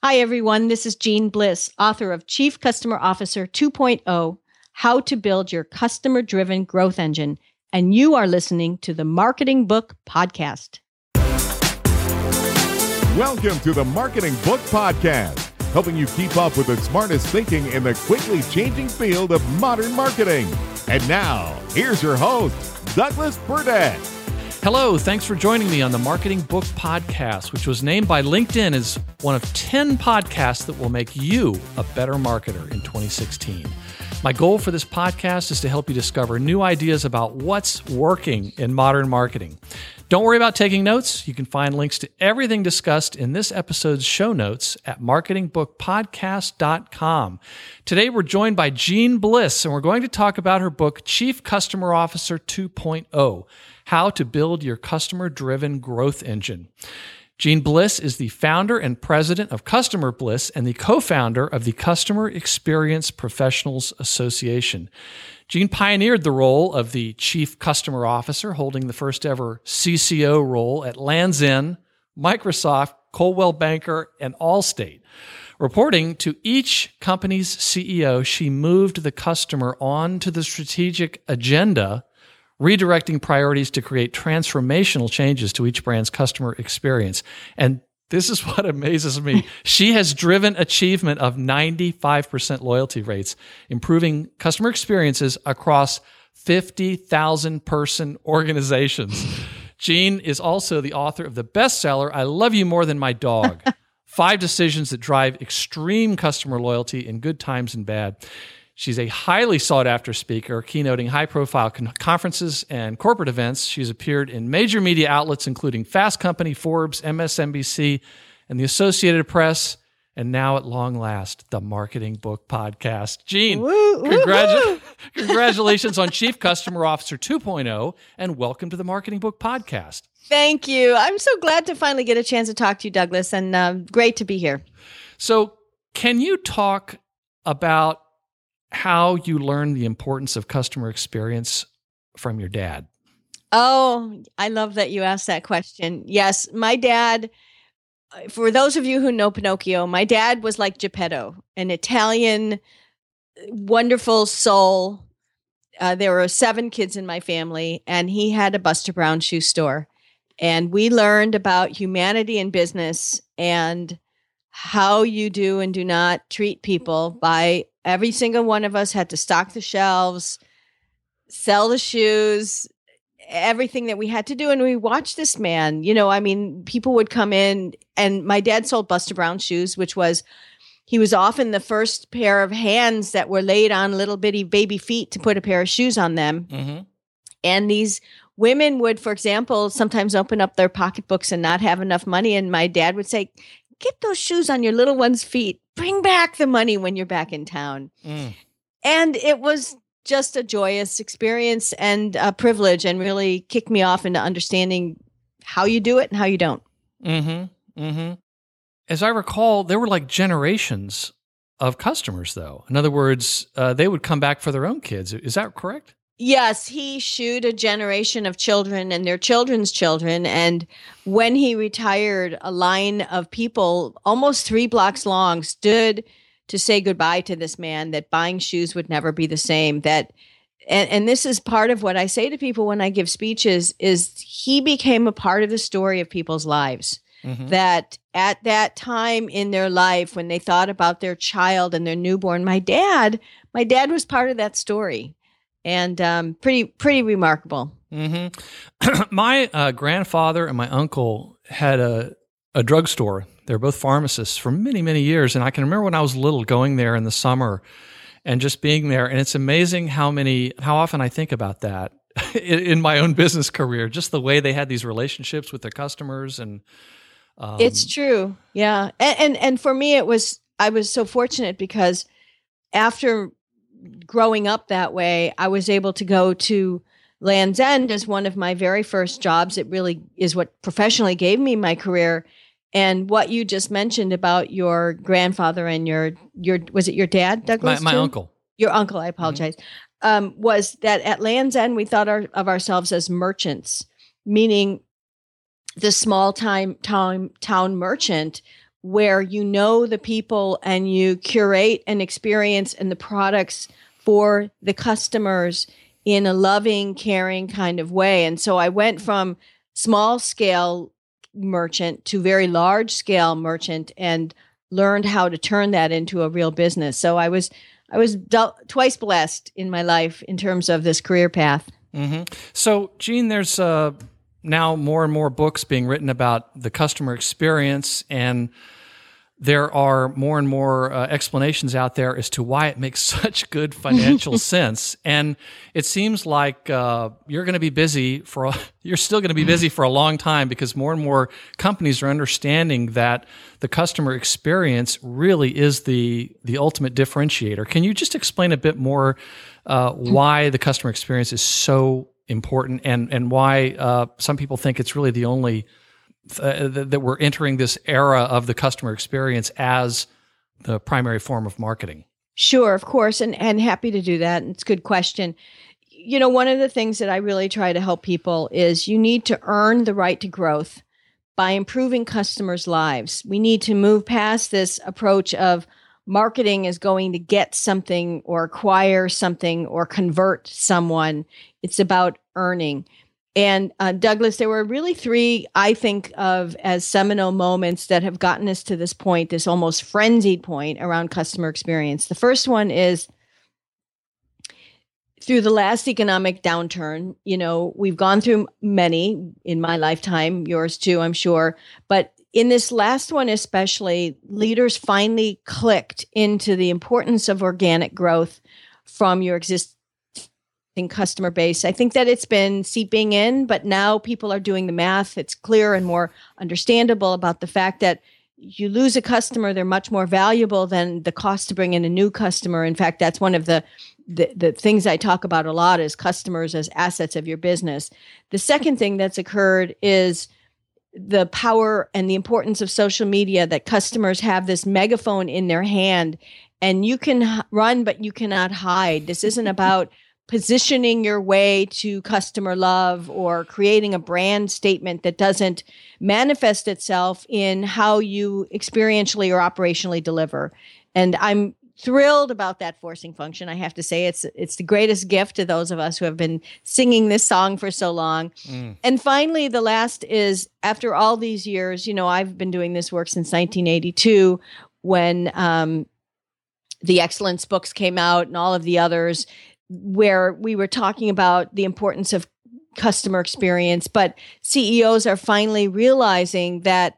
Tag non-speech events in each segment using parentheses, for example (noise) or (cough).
Hi, everyone. This is Jeanne Bliss, author of Chief Customer Officer 2.0 How to Build Your Customer Driven Growth Engine. And you are listening to the Marketing Book Podcast. Welcome to the Marketing Book Podcast, helping you keep up with the smartest thinking in the quickly changing field of modern marketing. And now, here's your host, Douglas Burdett. Hello, thanks for joining me on the Marketing Book Podcast, which was named by LinkedIn as one of 10 podcasts that will make you a better marketer in 2016. My goal for this podcast is to help you discover new ideas about what's working in modern marketing. Don't worry about taking notes. You can find links to everything discussed in this episode's show notes at marketingbookpodcast.com. Today, we're joined by Jeanne Bliss, and we're going to talk about her book, Chief Customer Officer 2.0 How to Build Your Customer Driven Growth Engine. Jeanne Bliss is the founder and president of Customer Bliss and the co founder of the Customer Experience Professionals Association. Jeanne pioneered the role of the Chief Customer Officer, holding the first ever CCO role at Lands End, Microsoft, Coldwell Banker, and Allstate. Reporting to each company's CEO, she moved the customer on to the strategic agenda, redirecting priorities to create transformational changes to each brand's customer experience. And this is what amazes me. she has driven achievement of 95% loyalty rates, improving customer experiences across 50,000 person organizations. Jeanne is also the author of the bestseller, I Love You More Than My Dog (laughs) Five Decisions That Drive Extreme Customer Loyalty in Good Times and Bad. She's a highly sought after speaker, keynoting high profile con- conferences and corporate events. She's appeared in major media outlets, including Fast Company, Forbes, MSNBC, and the Associated Press. And now, at long last, the Marketing Book Podcast. Jeanne, Woo, congratu- woo. (laughs) congratulations on Chief Customer Officer 2.0, and welcome to the Marketing Book Podcast. Thank you. I'm so glad to finally get a chance to talk to you, Douglas, and uh, great to be here. So, can you talk about how you learned the importance of customer experience from your dad? Oh, I love that you asked that question. Yes, my dad, uh, for those of you who know Pinocchio, my dad was like Geppetto, an Italian, uh, wonderful soul. Uh, there were seven kids in my family, and he had a Buster Brown shoe store. And we learned about humanity and business and how you do and do not treat people by every single one of us had to stock the shelves, sell the shoes, everything that we had to do. And we watched this man, you know, I mean, people would come in and my dad sold Buster Brown shoes, which was he was often the first pair of hands that were laid on little bitty baby feet to put a pair of shoes on them. Mm-hmm. And these women would, for example, sometimes open up their pocketbooks and not have enough money. And my dad would say, Get those shoes on your little one's feet. Bring back the money when you're back in town. Mm. And it was just a joyous experience and a privilege and really kicked me off into understanding how you do it and how you don't. Mm-hmm. Mm-hmm. As I recall, there were like generations of customers, though. In other words, uh, they would come back for their own kids. Is that correct? Yes, he shooed a generation of children and their children's children. And when he retired, a line of people, almost three blocks long, stood to say goodbye to this man that buying shoes would never be the same. That and, and this is part of what I say to people when I give speeches is he became a part of the story of people's lives. Mhm. That at that time in their life when they thought about their child and their newborn, my dad, my dad was part of that story and um, pretty pretty remarkable. Mm-hmm. (clears throat) my uh, grandfather and my uncle had a, a drugstore. They were both pharmacists for many, many years. And I can remember when I was little going there in the summer and just being there. And it's amazing how many, how often I think about that (laughs) in, in my own business career, just the way they had these relationships with their customers and Um, it's true. Yeah. And, and and for me it was I was so fortunate because after growing up that way, I was able to go to Land's End as one of my very first jobs. It really is what professionally gave me my career. And what you just mentioned about your grandfather and your your was it your dad, Douglas? my too? uncle. your uncle, I apologize, um, was that at Land's End we thought our, of ourselves as merchants, meaning the small time town town merchant where you know the people and you curate an experience and the products for the customers in a loving, caring kind of way. And so I went from small scale merchant to very large scale merchant and learned how to turn that into a real business. So I was I was twice blessed in my life in terms of this career path. hmm So, Jeanne, there's uh, now more and more books being written about the customer experience, and there are more and more uh, explanations out there as to why it makes (laughs) such good financial (laughs) sense. And it seems like uh, you're going to be busy for a, (laughs) you're still going to be busy for a long time because more and more companies are understanding that the customer experience really is the the ultimate differentiator. Can you just explain a bit more uh, why the customer experience is so important and and why uh, some people think it's really the only uh, that that we're entering this era of the customer experience as the primary form of marketing. Sure, of course, and and happy to do that. And it's a good question. You know, one of the things that I really try to help people is you need to earn the right to growth by improving customers' lives. We need to move past this approach of marketing is going to get something or acquire something or convert someone. It's about earning. And uh, Douglas, there were really three I think of as seminal moments that have gotten us to this point, this almost frenzied point around customer experience. The first one is through the last economic downturn, you know, we've gone through many in my lifetime, yours too, I'm sure. But in this last one, especially, leaders finally clicked into the importance of organic growth from your existing customer base. I think that it's been seeping in, but now people are doing the math. It's clear and more understandable about the fact that you lose a customer, they're much more valuable than the cost to bring in a new customer. In fact, that's one of the the, the things I talk about a lot is customers as assets of your business. The second thing that's occurred is the power and the importance of social media that customers have this megaphone in their hand and you can h- run but you cannot hide. This isn't (laughs) about positioning your way to customer love or creating a brand statement that doesn't manifest itself in how you experientially or operationally deliver. And I'm thrilled about that forcing function. I have to say it's it's the greatest gift to those of us who have been singing this song for so long. And finally, the last is after all these years, you know, I've been doing this work since 1982 when um, the excellence books came out and all of the others where we were talking about the importance of customer experience but CEOs are finally realizing that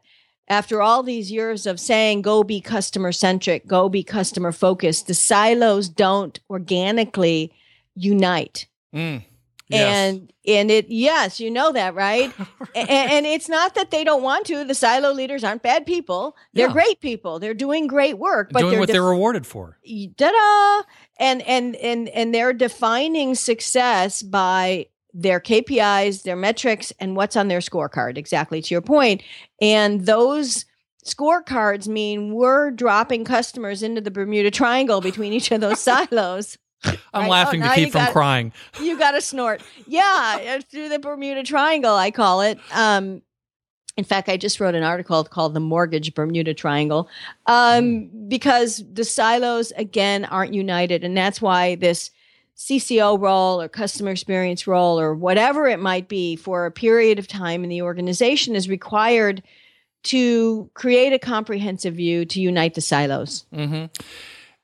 after all these years of saying go be customer centric go be customer focused the silos don't organically unite Mm. Yes. and and it yes you know that right (laughs) A- and, it's not that they don't want to the silo leaders aren't bad people they're Yeah. great people they're doing great work but doing they're what def- they're rewarded for. da-da and and and and they're defining success by their KPIs, their metrics, and what's on their scorecard. Exactly to your point. And those scorecards mean we're dropping customers into the Bermuda Triangle between each of those (laughs) silos. I'm Right. laughing Oh, to keep from got- crying. You got to snort. Yeah, uh, through the Bermuda Triangle, I call it. Um, in fact, I just wrote an article called "The Mortgage Bermuda Triangle" um, because the silos again aren't united, and that's why this CCO role or customer experience role or whatever it might be for a period of time in the organization is required to create a comprehensive view to unite the silos. hmm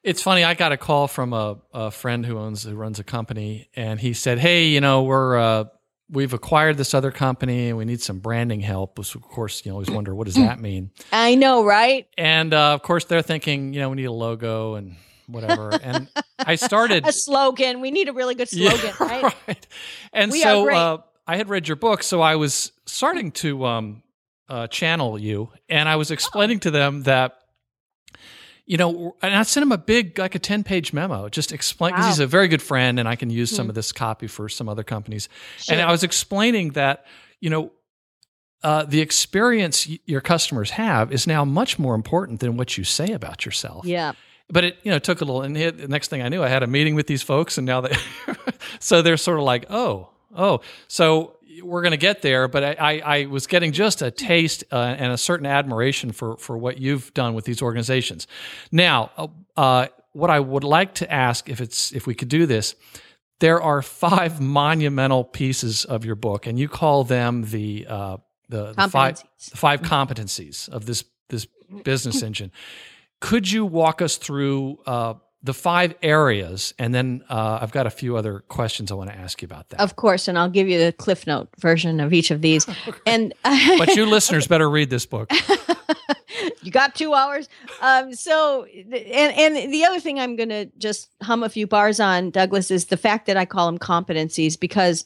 It's funny. I got a call from a, a friend who owns who runs a company, and he said, "Hey, you know, we're uh, we've acquired this other company, and we need some branding help." Which, of course, you always wonder what does that mean. (clears throat) I know, right? And uh, of course, they're thinking, you know, we need a logo and whatever. And (laughs) I started A slogan. We need a really good slogan, (laughs) right? right. And We so uh, I had read your book, so I was starting to um, uh, channel you, and I was explaining to them that you know, and I sent him a big, like a 10 page memo, just explain, because Wow. he's a very good friend and I can use some Mhm. of this copy for some other companies. Sure. And I was explaining that, you know, uh, the experience y- your customers have is now much more important than what you say about yourself. yeah. But it, you know, took a little, and it, the next thing I knew, I had a meeting with these folks, and now they, (laughs) so they're sort of like, oh, oh, so we're going to get there. But I, I, I was getting just a taste uh, and a certain admiration for for what you've done with these organizations. Now, uh, uh, what I would like to ask, if it's if we could do this, there are five monumental pieces of your book, and you call them the uh, the, the five Competencies. the five competencies of this this business (laughs) engine. Could you walk us through uh, the five areas, and then uh, I've got a few other questions I want to ask you about that. Of course, and I'll give you the Cliff Note version of each of these. (laughs) And (laughs) but you listeners better read this book. (laughs) you got two hours. Um, so, and and the other thing I'm going to just hum a few bars on, Douglas, is the fact that I call them competencies because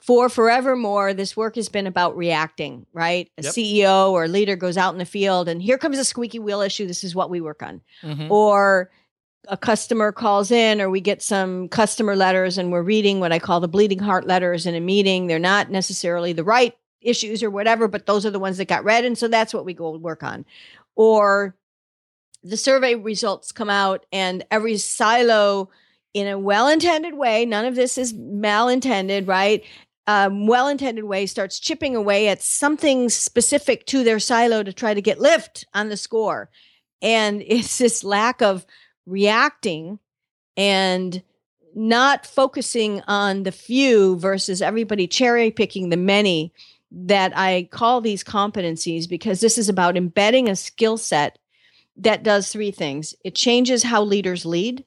for forevermore, this work has been about reacting. Right, a Yep. CEO or leader goes out in the field, and here comes a squeaky wheel issue. This is what we work on, Mhm. or a customer calls in or we get some customer letters and we're reading what I call the bleeding heart letters in a meeting. They're not necessarily the right issues or whatever, but those are the ones that got read. And so that's what we go work on. Or the survey results come out and every silo in a well-intended way, none of this is malintended, right? Um, well-intended way starts chipping away at something specific to their silo to try to get lift on the score. And (laughs) it's this lack of reacting and not focusing on the few versus everybody cherry picking the many that I call these competencies because this is about embedding a skill set that does three things. It changes how leaders lead,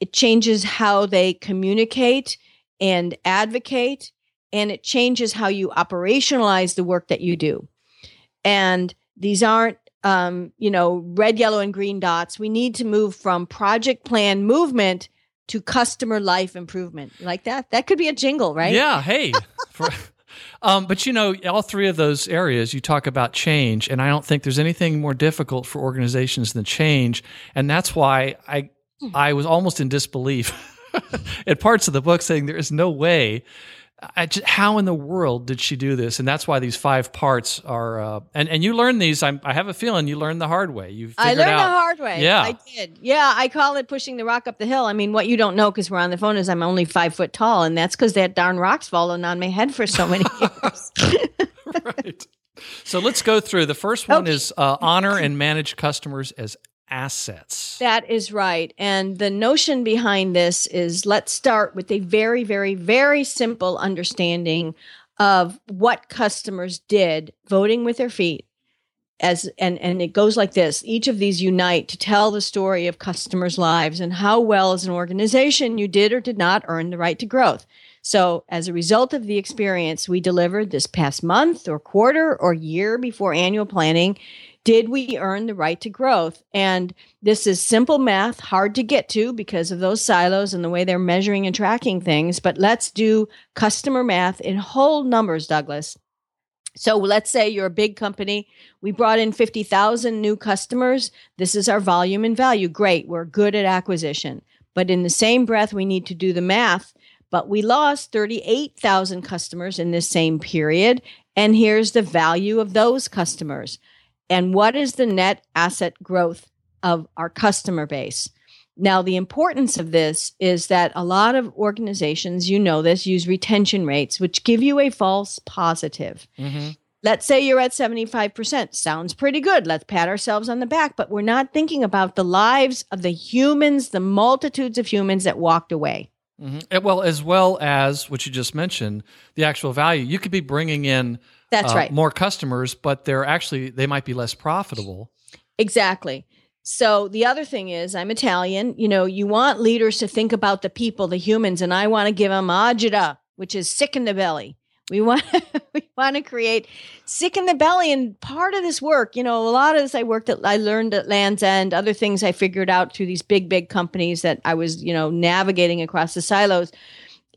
it changes how they communicate and advocate, and it changes how you operationalize the work that you do. And these aren't um, you know, red, yellow, and green dots. We need to move from project plan movement to customer life improvement. Like that? That could be a jingle, right? Yeah. Hey. (laughs) For- um, but you know, all three of those areas you talk about change, and I don't think there's anything more difficult for organizations than change, and that's why I I was almost in disbelief (laughs) at parts of the book, saying there is no way. Just, how in the world did she do this? And that's why these five parts are. Uh, and and you learn these. I'm, I have a feeling you learned the hard way. You I learned out. the hard way. Yeah. I did. Yeah, I call it pushing the rock up the hill. I mean, what you don't know because we're on the phone is I'm only five foot tall, and that's because that darn rock's fallen on my head for so many (laughs) years. right. So let's go through. The first one Okay. is uh, honor and manage customers as assets. That is right. And the notion behind this is let's start with a very, very, very simple understanding of what customers did voting with their feet. As and and it goes like this. Each of these unite to tell the story of customers' lives and how well as an organization you did or did not earn the right to growth. So, as a result of the experience we delivered this past month or quarter or year before annual planning, did we earn the right to growth? And this is simple math, hard to get to because of those silos and the way they're measuring and tracking things. But let's do customer math in whole numbers, Douglas. So let's say you're a big company. We brought in 50,000 new customers. This is our volume and value. Great. We're good at acquisition. But in the same breath, we need to do the math. But we lost 38,000 customers in this same period. And here's the value of those customers. And what is the net asset growth of our customer base? Now, the importance of this is that a lot of organizations, you know this, use retention rates, which give you a false positive. Mm-hmm. Let's say you're at 75%. Sounds pretty good. Let's pat ourselves on the back, but we're not thinking about the lives of the humans, the multitudes of humans that walked away. Mm-hmm. Well, as well as what you just mentioned, the actual value. You could be bringing in That's uh, right. more customers, but they're actually they might be less profitable. Exactly. So the other thing is, I'm Italian. You know, you want leaders to think about the people, the humans, and I want to give them agita, which is sick in the belly. We want (laughs) we want to create sick in the belly, and part of this work, you know, a lot of this I worked at, I learned at Land's End. Other things I figured out through these big, big companies that I was, you know, navigating across the silos,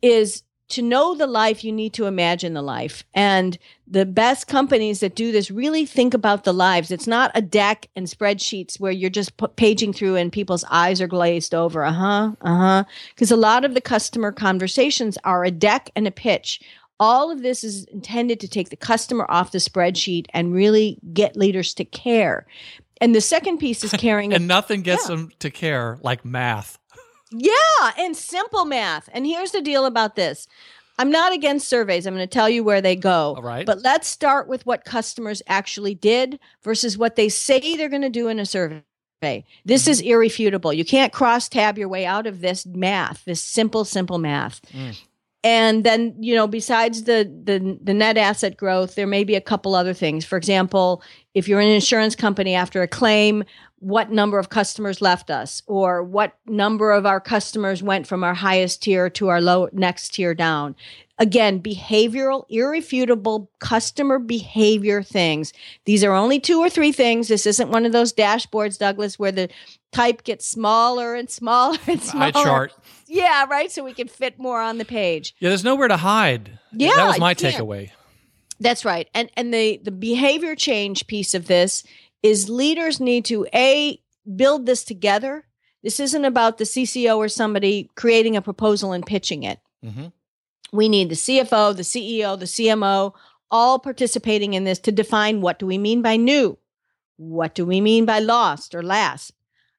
is to know the life, you need to imagine the life. And the best companies that do this really think about the lives. It's not a deck and spreadsheets where you're just p- paging through and people's eyes are glazed over. Uh huh. Uh huh. Because a lot of the customer conversations are a deck and a pitch. All of this is intended to take the customer off the spreadsheet and really get leaders to care. And the second piece is (laughs) caring. and nothing gets Yeah. them to care like math. Yeah, and simple math. And here's the deal about this. I'm not against surveys. I'm going to tell you where they go. All right. But let's start with what customers actually did versus what they say they're going to do in a survey. This is irrefutable. You can't cross tab your way out of this math, this simple, simple math. Mm. And then, you know, besides the, the the net asset growth, there may be a couple other things. For example, if you're an insurance company after a claim, what number of customers left us or what number of our customers went from our highest tier to our low next tier down again behavioral irrefutable customer behavior things these are only two or three things this isn't one of those dashboards douglas where the type gets smaller and smaller and (laughs) smaller Eye chart. yeah right so we can fit more on the page Yeah, there's nowhere to hide. Yeah, that was my takeaway. That's right. And and the the behavior change piece of this is leaders need to a build this together. This isn't about the CCO or somebody creating a proposal and pitching it. hmm We need the CFO, the CEO, the CMO all participating in this to define what do we mean by new? What do we mean by lost or last?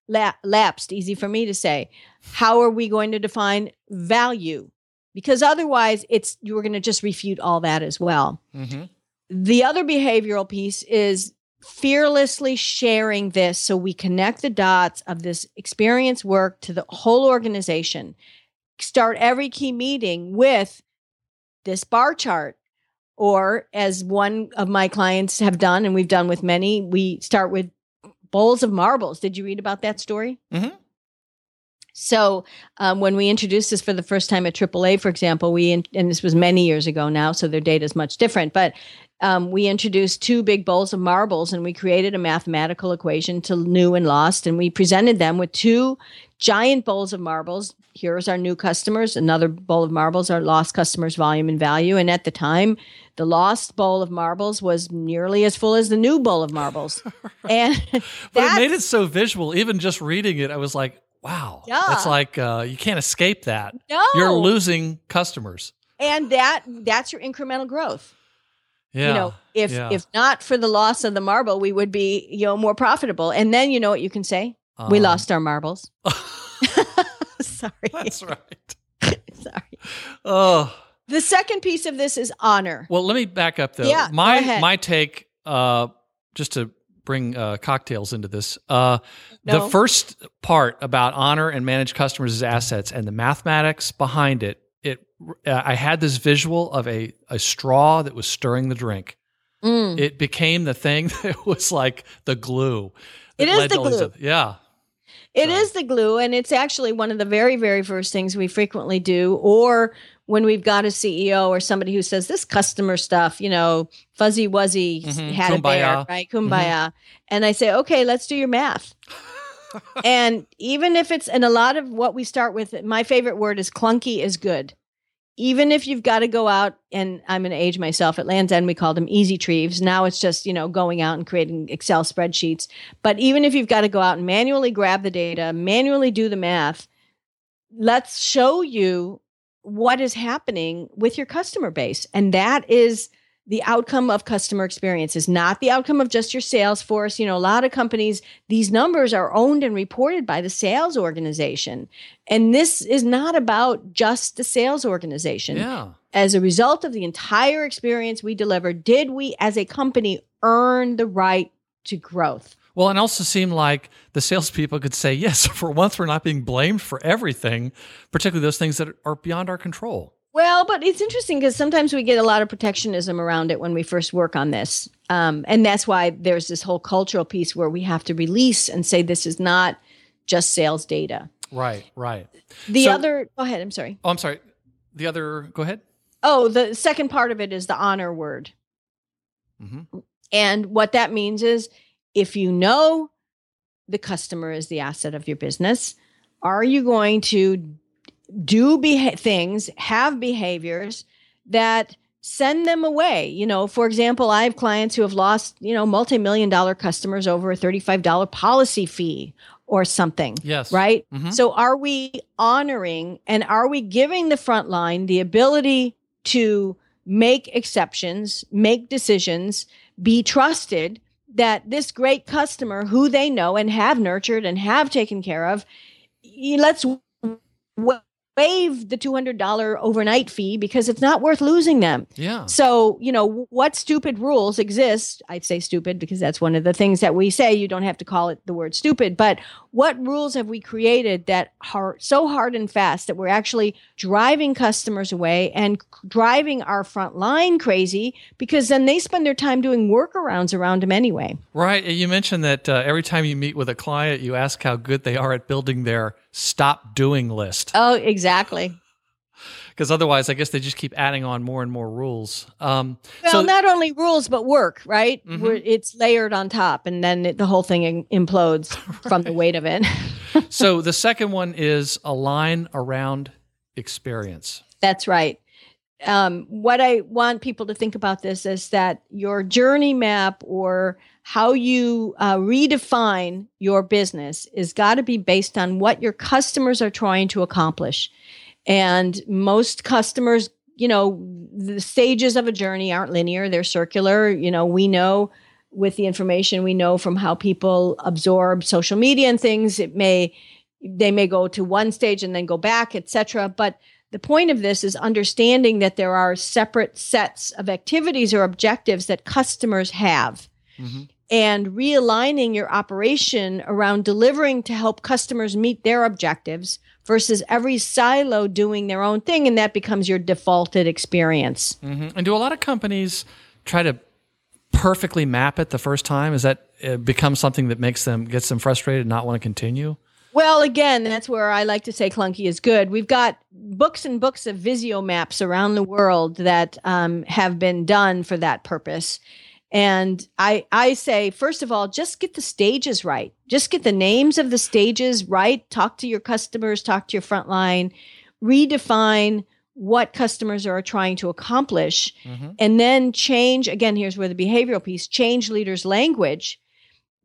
La- lapsed, easy for me to say. How are we going to define value? Because otherwise it's you're going to just refute all that as well. hmm The other behavioral piece is fearlessly sharing this so we connect the dots of this experience work to the whole organization. Start every key meeting with this bar chart. Or, as one of my clients have done, and we've done with many, we start with bowls of marbles. Did you read about that story? Mhm. So, um, when we introduced this for the first time at AAA, for example, we in, and this was many years ago now, so their data is much different. But um, we introduced two big bowls of marbles, and we created a mathematical equation to new and lost, and we presented them with two giant bowls of marbles. Here's our new customers. Another bowl of marbles, our lost customers' volume and value. And at the time, the lost bowl of marbles was nearly as full as the new bowl of marbles. (laughs) and (laughs) But it made it so visual. Even just reading it, I was like, wow. Yeah. It's like uh, you can't escape that. no, You're losing customers. and that that's your incremental growth. Yeah. you know if yeah. if not for the loss of the marble we would be you know more profitable and then you know what you can say we Um, lost our marbles (laughs) (laughs) sorry That's right. (laughs) sorry Oh. the second piece of this is honor Well, let me back up though. Yeah, my my take, uh, just to bring uh, cocktails into this. Uh, No. The first part about honor and manage customers as assets and the mathematics behind it. Uh, I had this visual of a a straw that was stirring the drink. Mm. It became the thing (laughs) that was like the glue. It is the to all these glue. yeah. It So- is the glue, and it's actually one of the very, very first things we frequently do. Or when we've got a CEO or somebody who says this customer stuff, you know, fuzzy wuzzy Mhm. had a bear, Kumbaya. right? Kumbaya. And I say, okay, let's do your math. (laughs) and even if it's, and a lot of what we start with, my favorite word is clunky is good. Even if you've got to go out, and I'm going to age myself at Land's End, we called them Easytrieves. Now it's just, you know, going out and creating Excel spreadsheets. But even if you've got to go out and manually grab the data, manually do the math, let's show you what is happening with your customer base. And that is the outcome of customer experience is not the outcome of just your sales force. You know, a lot of companies, these numbers are owned and reported by the sales organization. And this is not about just the sales organization Yeah. as a result of the entire experience we delivered, did we as a company earn the right to growth? Well, and also seemed like the salespeople could say, yes, (laughs) for once we're not being blamed for everything, particularly those things that are beyond our control. Well, but it's interesting because sometimes we get a lot of protectionism around it when we first work on this. Um, and that's why there's this whole cultural piece where we have to release and say this is not just sales data. Right, right. The So- other, go ahead, I'm sorry. Oh, I'm sorry. The other, go ahead. Oh, the second part of it is the honor word. hmm And what that means is if you know the customer is the asset of your business, are you going to do beha- things, have behaviors that send them away. You know, for example, I have clients who have lost, you know, multi-million dollar customers over a $35 policy fee or something. Yes. Right? Mhm. So are we honoring and are we giving the front line the ability to make exceptions, make decisions, be trusted that this great customer who they know and have nurtured and have taken care of, let's waive the $200 overnight fee because it's not worth losing them. Yeah. So, you know, what stupid rules exist? I'd say stupid because that's one of the things that we say. You don't have to call it the word stupid, but what rules have we created that are so hard and fast that we're actually driving customers away and driving our front line crazy because then they spend their time doing workarounds around them anyway? Right. You mentioned that uh, every time you meet with a client, you ask how good they are at building their stop doing list. Oh, exactly. Because otherwise, I guess they just keep adding on more and more rules. Um, Well, so, not only rules, but work, right? Mhm. Where it's layered on top and then it, the whole thing in- implodes (laughs) from the weight of it. so (laughs) the second one is align around experience. That's right. Um, what I want people to think about this is that your journey map or how you uh, redefine your business is got to be based on what your customers are trying to accomplish. And most customers, you know, the stages of a journey aren't linear, they're circular. You know, we know with the information we know from how people absorb social media and things, it may they may go to one stage and then go back, etc. But the point of this is understanding that there are separate sets of activities or objectives that customers have Mhm. and realigning your operation around delivering to help customers meet their objectives versus every silo doing their own thing and that becomes your defaulted experience. hmm And do a lot of companies try to perfectly map it the first time? Is that uh, become something that makes them gets them frustrated and not want to continue? Well, again, that's where I like to say clunky is good. We've got books and books of Visio maps around the world that um, have been done for that purpose. And I, I say, first of all, just get the stages right. Just get the names of the stages right. Talk to your customers, talk to your frontline, redefine what customers are trying to accomplish, Mhm. and then change. Again, here's where the behavioral piece change leaders' language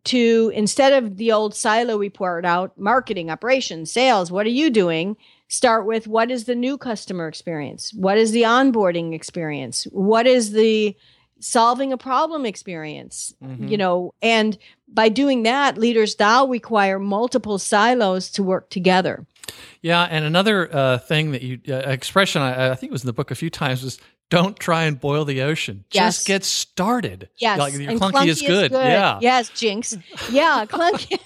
to instead of the old silo report out marketing operations sales what are you doing? Start with what is the new customer experience? What is the onboarding experience? What is the solving a problem experience? Mhm. you know and by doing that leaders now require multiple silos to work together. Yeah, and another uh, thing that you uh, expression I, I think it was in the book a few times was don't try and boil the ocean. Yes. Just get started. yes like your and clunky, is, good. Yeah, yes jinx yeah (laughs) clunky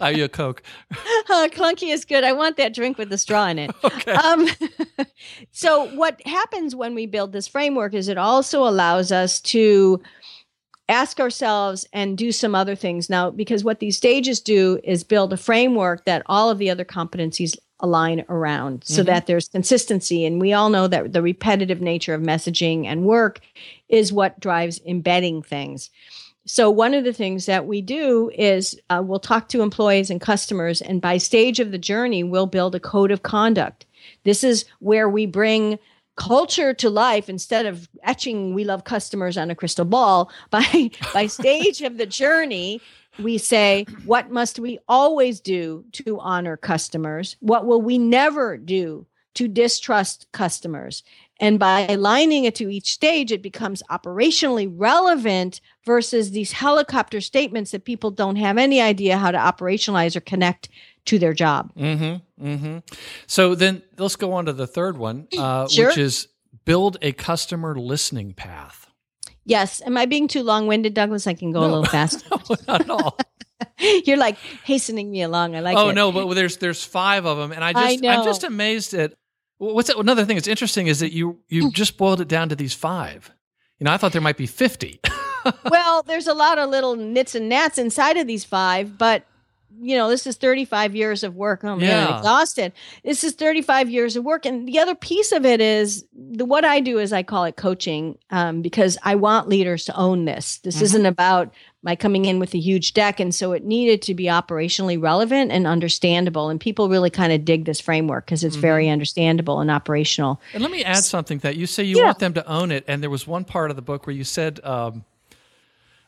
Are you a Coke? (laughs) Uh, clunky is good. I want that drink with the straw in it. (laughs) Okay. Um, so, what happens when we build this framework is it also allows us to ask ourselves and do some other things. Now, because what these stages do is build a framework that all of the other competencies align around so Mhm. that there's consistency. And we all know that the repetitive nature of messaging and work is what drives embedding things. So, one of the things that we do is uh, we'll talk to employees and customers, and by stage of the journey, we'll build a code of conduct. This is where we bring culture to life instead of etching we love customers on a crystal ball (laughs) by by stage of the journey we say what must we always do to honor customers what will we never do to distrust customers and by aligning it to each stage it becomes operationally relevant versus these helicopter statements that people don't have any idea how to operationalize or connect to their job Mm-hmm. Mm-hmm. So then let's go on to the third one, uh, Sure. which is build a customer listening path. Yes am i being too long-winded douglas i can go a little (laughs) faster No, not at all. (laughs) You're like hastening me along. I like oh it. no, but there's there's five of them, and I I just I'm just amazed at what's another thing that's interesting is that you you mm. just boiled it down to these five. You know, I thought there might be fifty. (laughs) well, there's a lot of little nits and gnats inside of these five, but you know, this is 35 years of work. Oh man, Yeah. I'm exhausted. This is 35 years of work. And the other piece of it is the what I do is I call it coaching um, because I want leaders to own this. This Mhm. isn't about my coming in with a huge deck. And so it needed to be operationally relevant and understandable. And people really kind of dig this framework because it's very understandable and operational. And let me add something that you say you Yeah. want them to own it. And there was one part of the book where you said, um,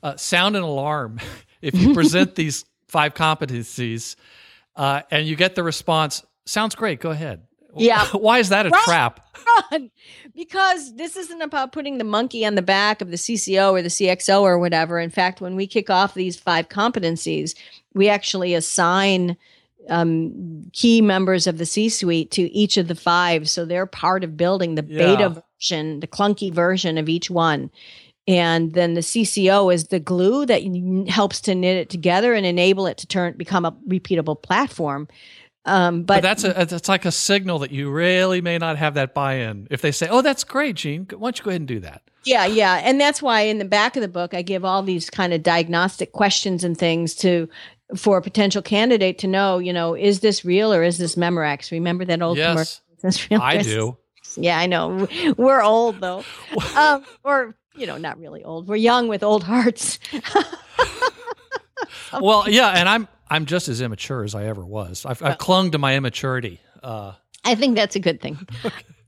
uh, sound an alarm (laughs) if you (laughs) present these five competencies uh, and you get the response, sounds great, go ahead. Yeah. (laughs) Why is that a Right. trap? run because this isn't about putting the monkey on the back of the CCO or the CXO or whatever. In fact, when we kick off these five competencies, we actually assign um, key members of the C suite to each of the five. So they're part of building the Yeah. beta version, the clunky version of each one. And then the CCO is the glue that helps to knit it together and enable it to turn become a repeatable platform. Um, But, but, that's a that's like a signal that you really may not have that buy-in. If they say, "Oh, that's great, Jeanne. Why don't you go ahead and do that?" Yeah, yeah. And that's why in the back of the book I give all these kind of diagnostic questions and things to for a potential candidate to know, you know, is this real or is this Memorex? Remember that old Yes, commercial? (laughs) I do. Yeah, I know. (laughs) We're old though. um, or you know, not really old. We're young with old hearts. (laughs) Well, yeah, and I'm I'm just as immature as I ever was. I've, I've clung to my immaturity. Uh, I think that's a good thing.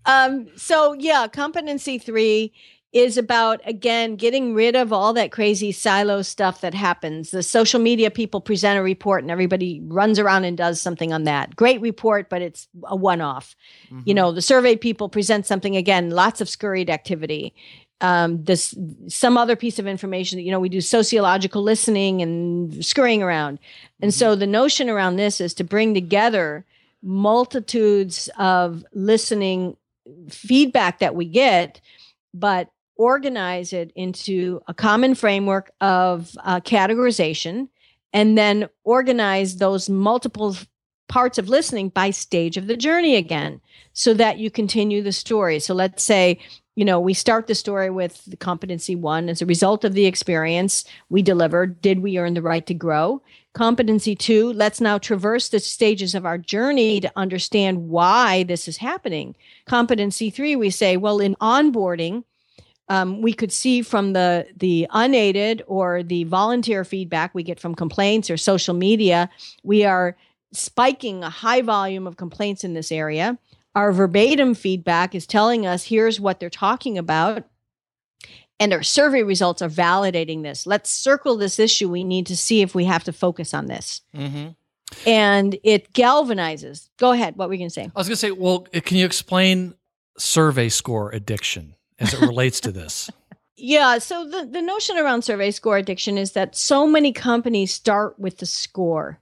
Um, so yeah, competency three is about again getting rid of all that crazy silo stuff that happens. The social media people present a report and everybody runs around and does something on that. Great report, but it's a one-off. You know, the survey people present something again, lots of scurried activity. Um, this some other piece of information that you know we do sociological listening and scurrying around, and so the notion around this is to bring together multitudes of listening feedback that we get, but organize it into a common framework of uh, categorization and then organize those multiple parts of listening by stage of the journey again so that you continue the story. So let's say, you know, we start the story with the competency one as a result of the experience we delivered. Did we earn the right to grow? Competency two, let's now traverse the stages of our journey to understand why this is happening. Competency three, we say, well, in onboarding, um, we could see from the the unaided or the volunteer feedback we get from complaints or social media, we are spiking a high volume of complaints in this area. Our verbatim feedback is telling us here's what they're talking about. And our survey results are validating this. Let's circle this issue. We need to see if we have to focus on this. hmm And it galvanizes. Go ahead. What were you going to say? I was going to say, well, can you explain survey score addiction as it relates to this? (laughs) Yeah. So the, the notion around survey score addiction is that so many companies start with the score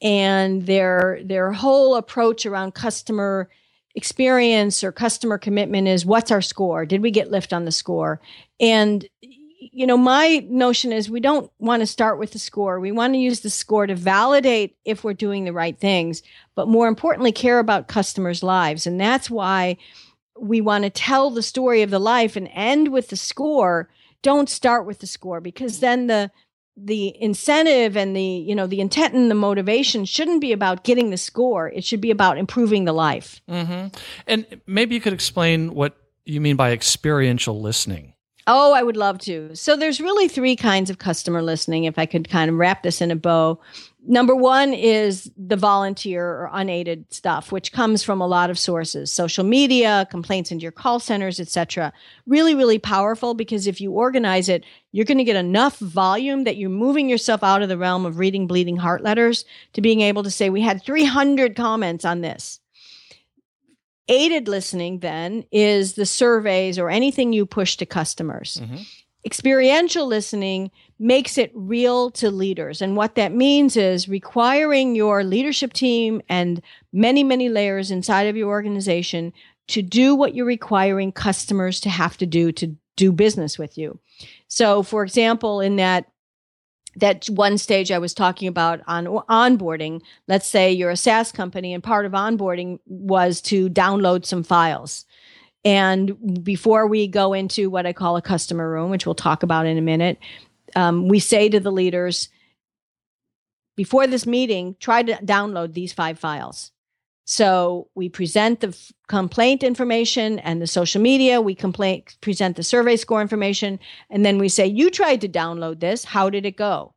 and their their whole approach around customer experience or customer commitment is what's our score? Did we get lift on the score? And you know, my notion is we don't want to start with the score. We want to use the score to validate if we're doing the right things, but more importantly, care about customers' lives. And that's why we want to tell the story of the life and end with the score. Don't start with the score because then the the incentive and the you know the intent and the motivation shouldn't be about getting the score. It should be about improving the life. hmm And maybe you could explain what you mean by experiential listening. Oh, I would love to. So there's really three kinds of customer listening, if I could kind of wrap this in a bow. Number one is the volunteer or unaided stuff, which comes from a lot of sources, social media, complaints into your call centers, etc. Really, really powerful because if you organize it, you're going to get enough volume that you're moving yourself out of the realm of reading bleeding heart letters to being able to say, we had 300 comments on this aided listening then is the surveys or anything you push to customers. Mhm. Experiential listening makes it real to leaders. And what that means is requiring your leadership team and many, many layers inside of your organization to do what you're requiring customers to have to do to do business with you. So, for example, in that that one stage I was talking about on onboarding, let's say you're a SaaS company and part of onboarding was to download some files. And before we go into what I call a customer room, which we'll talk about in a minute, um, we say to the leaders, before this meeting, try to download these five files. So we present the f- complaint information and the social media. We complain, present the survey score information, and then we say, "You tried to download this. How did it go?"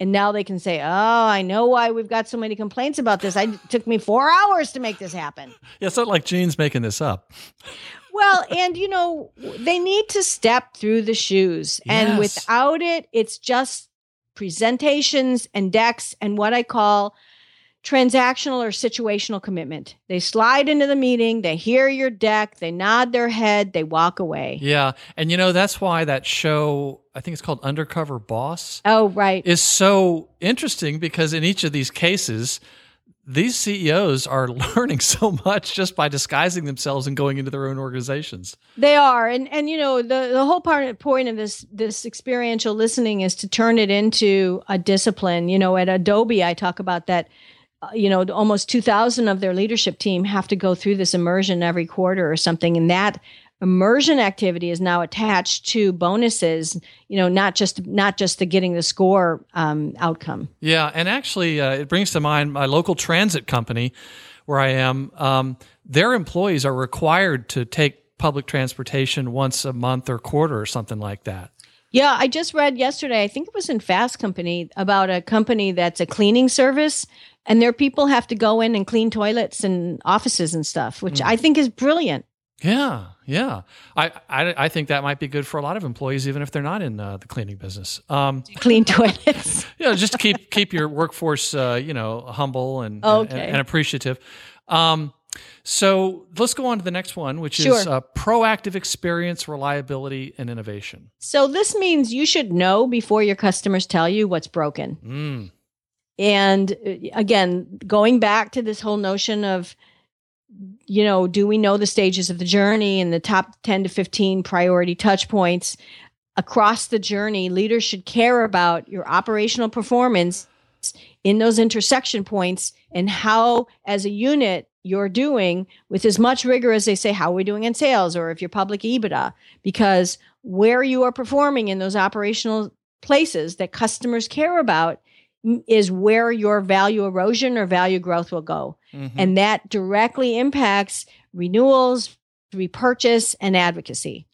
And now they can say, "Oh, I know why we've got so many complaints about this. I, it took me four hours to make this happen." (laughs) Yeah, it's not like Jeanne's making this up. Well, and you know, they need to step through the shoes. And Yes. without it, it's just presentations and decks and what I call transactional or situational commitment. They slide into the meeting, they hear your deck, they nod their head, they walk away. Yeah, and you know that's why that show, I think it's called Undercover Boss, Oh, right. is so interesting because in each of these cases, these CEOs are (laughs) learning so much just by disguising themselves and going into their own organizations. They are, and and you know the the whole part point of this this experiential listening is to turn it into a discipline. You know, at Adobe, I talk about that. uh, You know, almost two thousand of their leadership team have to go through this immersion every quarter or something, and that immersion activity is now attached to bonuses. You know, not just not just the getting the score um, outcome. Yeah, and actually, uh, it brings to mind my local transit company where I am. Um, their employees are required to take public transportation once a month or quarter or something like that. Yeah, I just read yesterday, I think it was in Fast Company, about a company that's a cleaning service and their people have to go in and clean toilets and offices and stuff, which I think is brilliant. Yeah, yeah. I, I I think that might be good for a lot of employees, even if they're not in uh, the cleaning business. Um, Clean toilets. (laughs) you know, just keep keep your workforce, uh, you know, humble and and, Okay. and appreciative. Um, so let's go on to the next one, which is uh, proactive experience, reliability, and innovation. so this means you should know before your customers tell you what's broken. Mm. And uh, again, going back to this whole notion of, you know, do we know the stages of the journey and the top 10 to 15 priority touch points across the journey? Leaders should care about your operational performance in those intersection points and how, as a unit, you're doing with as much rigor as they say, how are we doing in sales or if you're public EBITDA? Because where you are performing in those operational places that customers care about is where your value erosion or value growth will go. Mhm. And that directly impacts renewals, repurchase, and advocacy.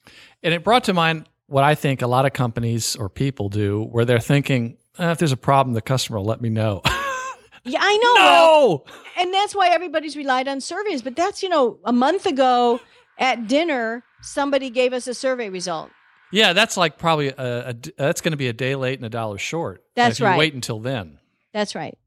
And it brought to mind what I think a lot of companies or people do, where they're thinking, "Eh, if there's a problem, the customer will let me know. Yeah, I know. Well, (laughs) no. and that's why everybody's relied on surveys. But that's, you know, a month ago at dinner, somebody gave us a survey result. Yeah, that's like probably a, a that's going to be a day late and a dollar short. That's right. Wait until then. That's right.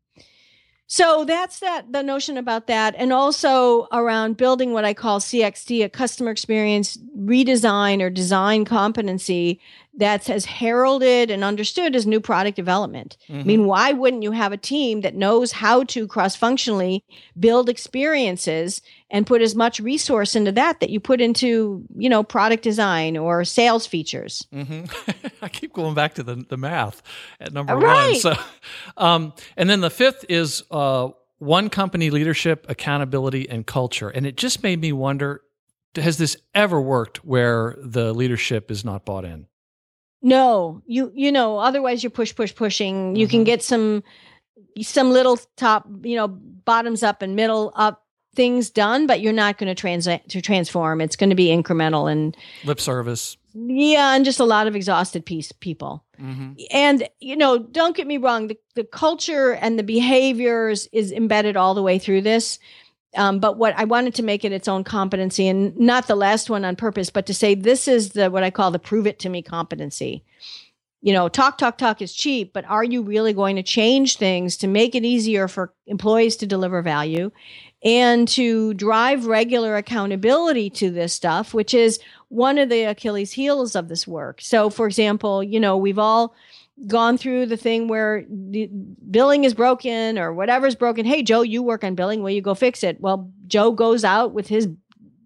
So that's that the notion about that and also around building what I call CXD, a customer experience redesign or design competency that's as heralded and understood as new product development. I mean, why wouldn't you have a team that knows how to cross-functionally build experiences and put as much resource into that that you put into, you know, product design or sales features? hmm (laughs) I keep going back to the the math at number one. Right. So, um, and then the fifth is uh, one company leadership, accountability, and culture. And it just made me wonder: Has this ever worked where the leadership is not bought in? No, you you know, otherwise you're push push pushing. You Mhm. can get some some little top, you know, bottoms up and middle up things done, but you're not going to trans to transform. It's going to be incremental and Lip service. yeah, and just a lot of exhausted piece people. hmm And you know, don't get me wrong, the the culture and the behaviors is embedded all the way through this. Um, but what I wanted to make it its own competency, and not the last one on purpose, but to say this is the what I call the prove it to me competency. You know, talk, talk, talk is cheap, but are you really going to change things to make it easier for employees to deliver value and to drive regular accountability to this stuff, which is one of the Achilles heels of this work. So, for example, you know, we've all gone through the thing where the billing is broken or whatever's broken. Hey, Joe, you work on billing. Will you go fix it? Well, Joe goes out with his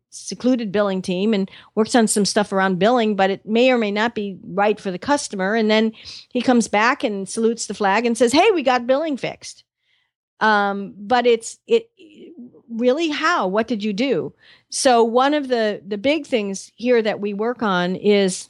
secluded billing team and works on some stuff around billing, but it may or may not be right for the customer. And then he comes back and salutes the flag and says, Hey, we got billing fixed. Um, but it's it really how? What did you do? So one of the the big things here that we work on is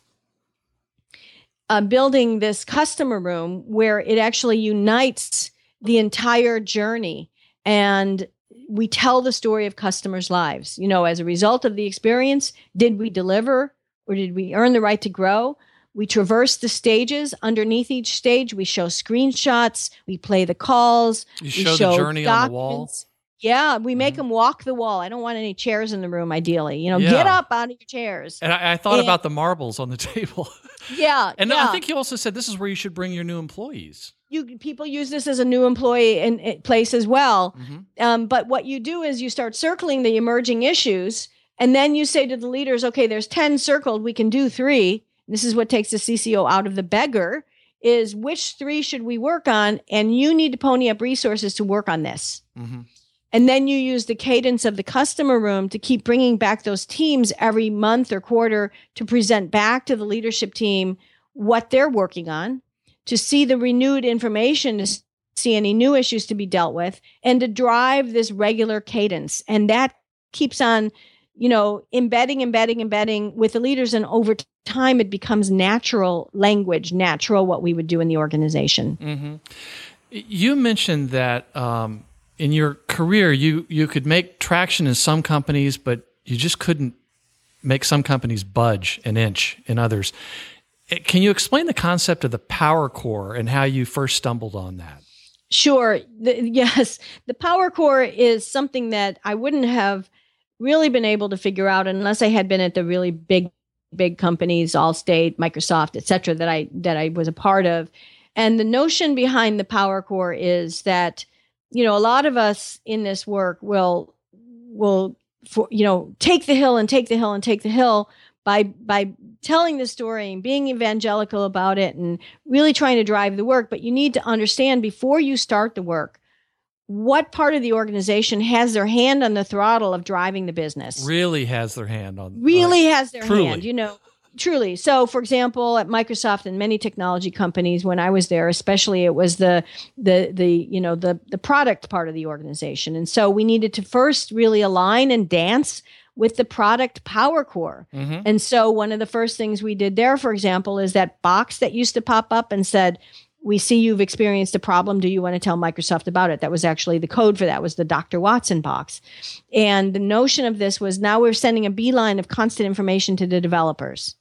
uh, building this customer room where it actually unites the entire journey and we tell the story of customers' lives. You know, as a result of the experience, did we deliver or did we earn the right to grow? We traverse the stages. Underneath each stage, we show screenshots, we play the calls, You we show, show the journey on the wall. Yeah, we make Mhm. them walk the wall. I don't want any chairs in the room, ideally. You know, Yeah. get up out of your chairs. And I, I thought And- about the marbles on the (laughs) table. Yeah, and yeah. I think you also said this is where you should bring your new employees. you people use this as a new employee in, in place as well. Mhm. Um, but what you do is you start circling the emerging issues, and then you say to the leaders, "Okay, there's ten circled. We can do three. This is what takes the CCO out of the beggar. Is which three should we work on? And you need to pony up resources to work on this." Mhm. And then you use the cadence of the customer room to keep bringing back those teams every month or quarter to present back to the leadership team what they're working on, to see the renewed information, to see any new issues to be dealt with, and to drive this regular cadence. And that keeps on, you know, embedding, embedding, embedding with the leaders. And over time, it becomes natural language, natural what we would do in the organization. hmm You mentioned that um, in your career, you you could make traction in some companies, but you just couldn't make some companies budge an inch in others. Eh, Can you explain the concept of the power core and how you first stumbled on that? Sure. The, yes. The power core is something that I wouldn't have really been able to figure out unless I had been at the really big, big companies, Allstate, Microsoft, et cetera, that I, that I was a part of. And the notion behind the power core is that, you know, a lot of us in this work will, will, for, you know, take the hill and take the hill and take the hill by, by telling the story and being evangelical about it and really trying to drive the work, but you need to understand before you start the work what part of the organization has their hand on the throttle of driving the business. Really has their hand on Really has their Truly. hand, you know. Truly. So, for example, at Microsoft and many technology companies, when I was there, especially, it was the the the you know the the product part of the organization, and so we needed to first really align and dance with the product power core. Mhm. And so one of the first things we did there, for example, is that box that used to pop up and said, we see you've experienced a problem. Do you want to tell Microsoft about it? That was actually the code for that was the Dr. Watson box. And the notion of this was now we're sending a beeline of constant information to the developers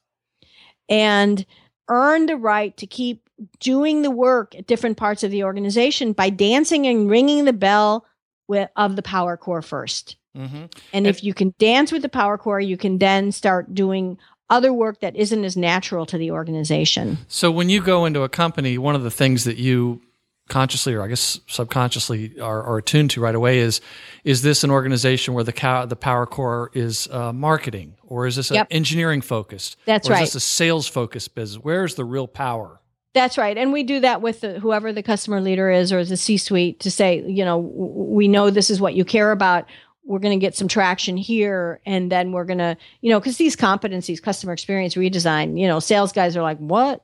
and earn the right to keep doing the work at different parts of the organization by dancing and ringing the bell with, of the power core first. Mhm. And if you can dance with the power core, you can then start doing other work that isn't as natural to the organization. So when you go into a company, one of the things that you consciously or I guess subconsciously are, are attuned to right away is is this an organization where the cow, the power core is uh, marketing or is this Yep. an engineering focused? That's or right. Is this a sales focused business? Where's the real power? That's right. And we do that with the, whoever the customer leader is or the C suite to say, you know, w- we know this is what you care about. We're going to get some traction here. And then we're going to, you know, because these competencies, customer experience redesign, you know, sales guys are like, what?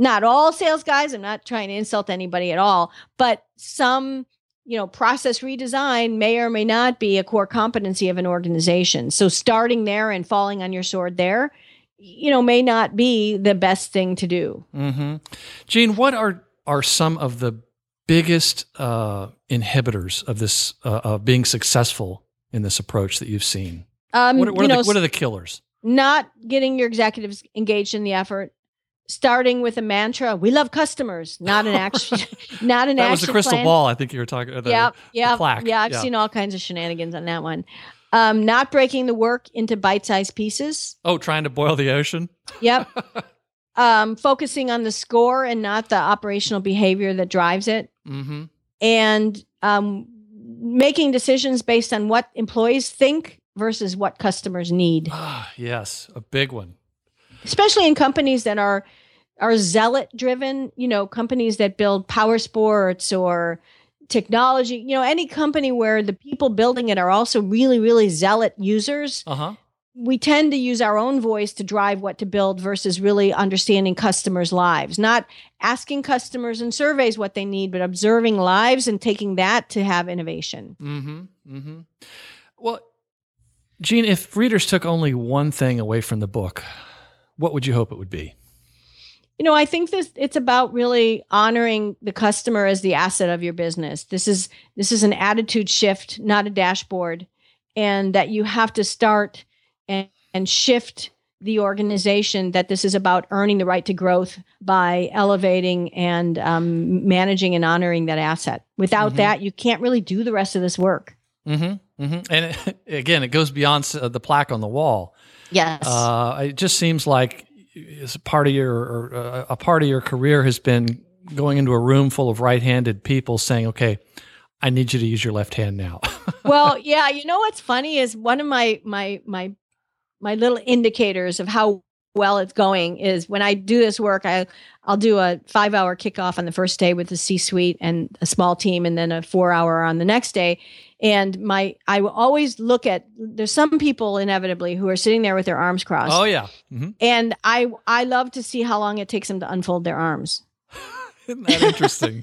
Not all sales guys. I'm not trying to insult anybody at all, but some, you know, process redesign may or may not be a core competency of an organization. So starting there and falling on your sword there, you know, may not be the best thing to do. hmm Jeanne, what are are some of the biggest uh, inhibitors of this uh, of being successful in this approach that you've seen? Um, What, are- what you are know, the, what are the killers? not getting your executives engaged in the effort, starting with a mantra: "We love customers," not an (laughs) action, not an That action was the crystal plan. ball. I think you were talking. Yep, yep, plaque, yeah. I've yeah. seen all kinds of shenanigans on that one. Um, not breaking the work into bite-sized pieces. Oh, trying to boil the ocean. Yep. (laughs) um, focusing on the score and not the operational behavior that drives it. hmm and um, making decisions based on what employees think versus what customers need, Ah, yes, a big one. especially in companies that are are zealot driven. You know, companies that build power sports or technology. You know, any company where the people building it are also really, really zealot users. Uh huh. We tend to use our own voice to drive what to build versus really understanding customers' lives, not asking customers in surveys what they need, but observing lives and taking that to have innovation. Mm-hmm. Mm-hmm. Well, Jeanne, if readers took only one thing away from the book, what would you hope it would be? You know, I think this it's about really honoring the customer as the asset of your business. This is this is an attitude shift, not a dashboard, and that you have to start and, and shift the organization that this is about earning the right to growth by elevating and um, managing and honoring that asset. Without mm-hmm. that, you can't really do the rest of this work. Mm-hmm, mm-hmm. And it, (laughs) again, it goes beyond the plaque on the wall. Yes, uh, it just seems like a part of your or uh, a part of your career has been going into a room full of right-handed people saying, "Okay, I need you to use your left hand now." (laughs) well, yeah, you know what's funny is one of my my my my little indicators of how well it's going is when I do this work, I I'll do a five hour kickoff on the first day with the C suite and a small team, and then a four hour on the next day. And my I will always look at there's some people inevitably who are sitting there with their arms crossed. Oh yeah, mm-hmm. and I I love to see how long it takes them to unfold their arms. (laughs) Isn't that interesting?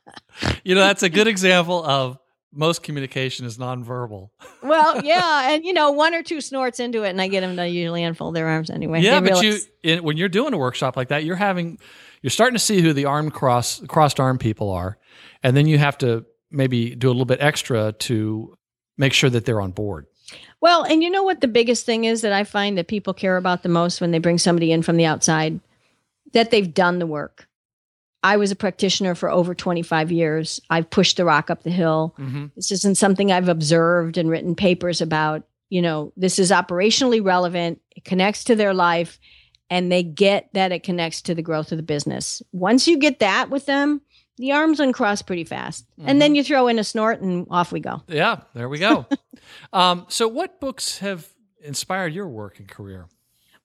(laughs) you know, that's a good example of most communication is nonverbal. well, (laughs) yeah, and you know, one or two snorts into it, and I get them to usually unfold their arms anyway. Yeah, but you in, when you're doing a workshop like that, you're having you're starting to see who the arm cross crossed arm people are, and then you have to maybe do a little bit extra to make sure that they're on board. Well, and you know what the biggest thing is that I find that people care about the most when they bring somebody in from the outside that they've done the work. I was a practitioner for over 25 years. I've pushed the rock up the hill. Mm-hmm. This isn't something I've observed and written papers about. You know, this is operationally relevant. It connects to their life and they get that it connects to the growth of the business. Once you get that with them, the arms uncross pretty fast. Mm-hmm. And then mm-hmm. you throw in a snort and off we go. Yeah, there we go. (laughs) um, so, what books have inspired your work and career?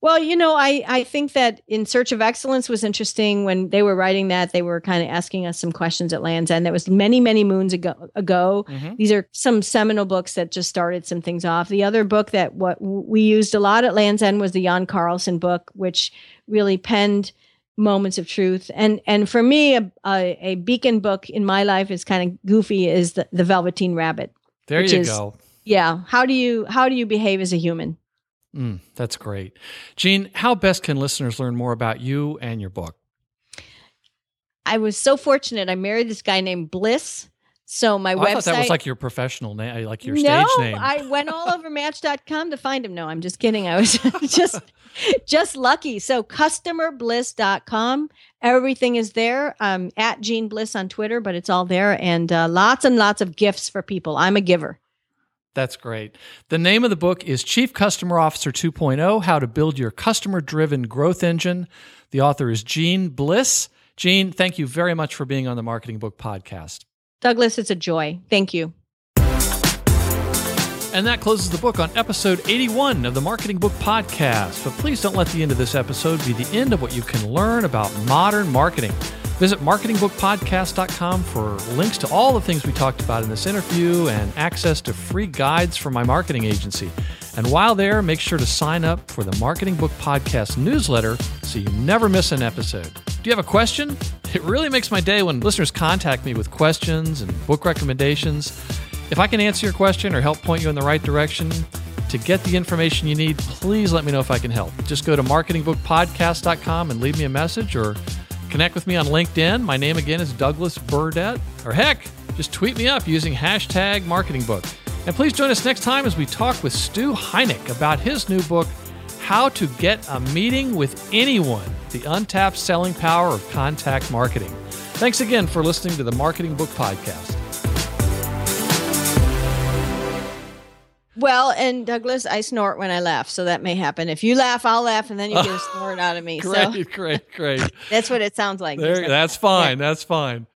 Well, you know, I, I think that In Search of Excellence was interesting when they were writing that. They were kind of asking us some questions at Lands' End. That was many, many moons ago. ago. Mm-hmm. These are some seminal books that just started some things off. The other book that what we used a lot at Lands' End was the Jan Carlzon book, which really penned moments of truth. And and for me, a, a, a beacon book in my life is kind of goofy. Is the, the Velveteen Rabbit? There you is, go. Yeah. How do you how do you behave as a human? Mm, that's great. Jeanne, how best can listeners learn more about you and your book? I was so fortunate. I married this guy named Bliss. So my oh, website. I thought that was like your professional name, like your no, stage name. I went all over Match.com to find him. No, I'm just kidding. I was (laughs) just just lucky. So customerbliss.com. Everything is there. Um, at Jeanne Bliss on Twitter, but it's all there, and uh, lots and lots of gifts for people. I'm a giver. That's great. The name of the book is Chief Customer Officer 2.0 How to Build Your Customer Driven Growth Engine. The author is Jeanne Bliss. Jeanne, thank you very much for being on the Marketing Book Podcast. Douglas, it's a joy. Thank you. And that closes the book on episode 81 of the Marketing Book Podcast. But please don't let the end of this episode be the end of what you can learn about modern marketing. Visit marketingbookpodcast.com for links to all the things we talked about in this interview and access to free guides from my marketing agency. And while there, make sure to sign up for the Marketing Book Podcast newsletter so you never miss an episode. Do you have a question? It really makes my day when listeners contact me with questions and book recommendations. If I can answer your question or help point you in the right direction, to get the information you need, please let me know if I can help. Just go to marketingbookpodcast.com and leave me a message or Connect with me on LinkedIn. My name again is Douglas Burdett. Or heck, just tweet me up using hashtag marketingbook. And please join us next time as we talk with Stu Heinecke about his new book, How to Get a Meeting with Anyone The Untapped Selling Power of Contact Marketing. Thanks again for listening to the Marketing Book Podcast. Well, and Douglas, I snort when I laugh, so that may happen. If you laugh, I'll laugh, and then you get a (laughs) snort out of me. great, so great, great. (laughs) That's what it sounds like. There, that's fine. Yeah. That's fine.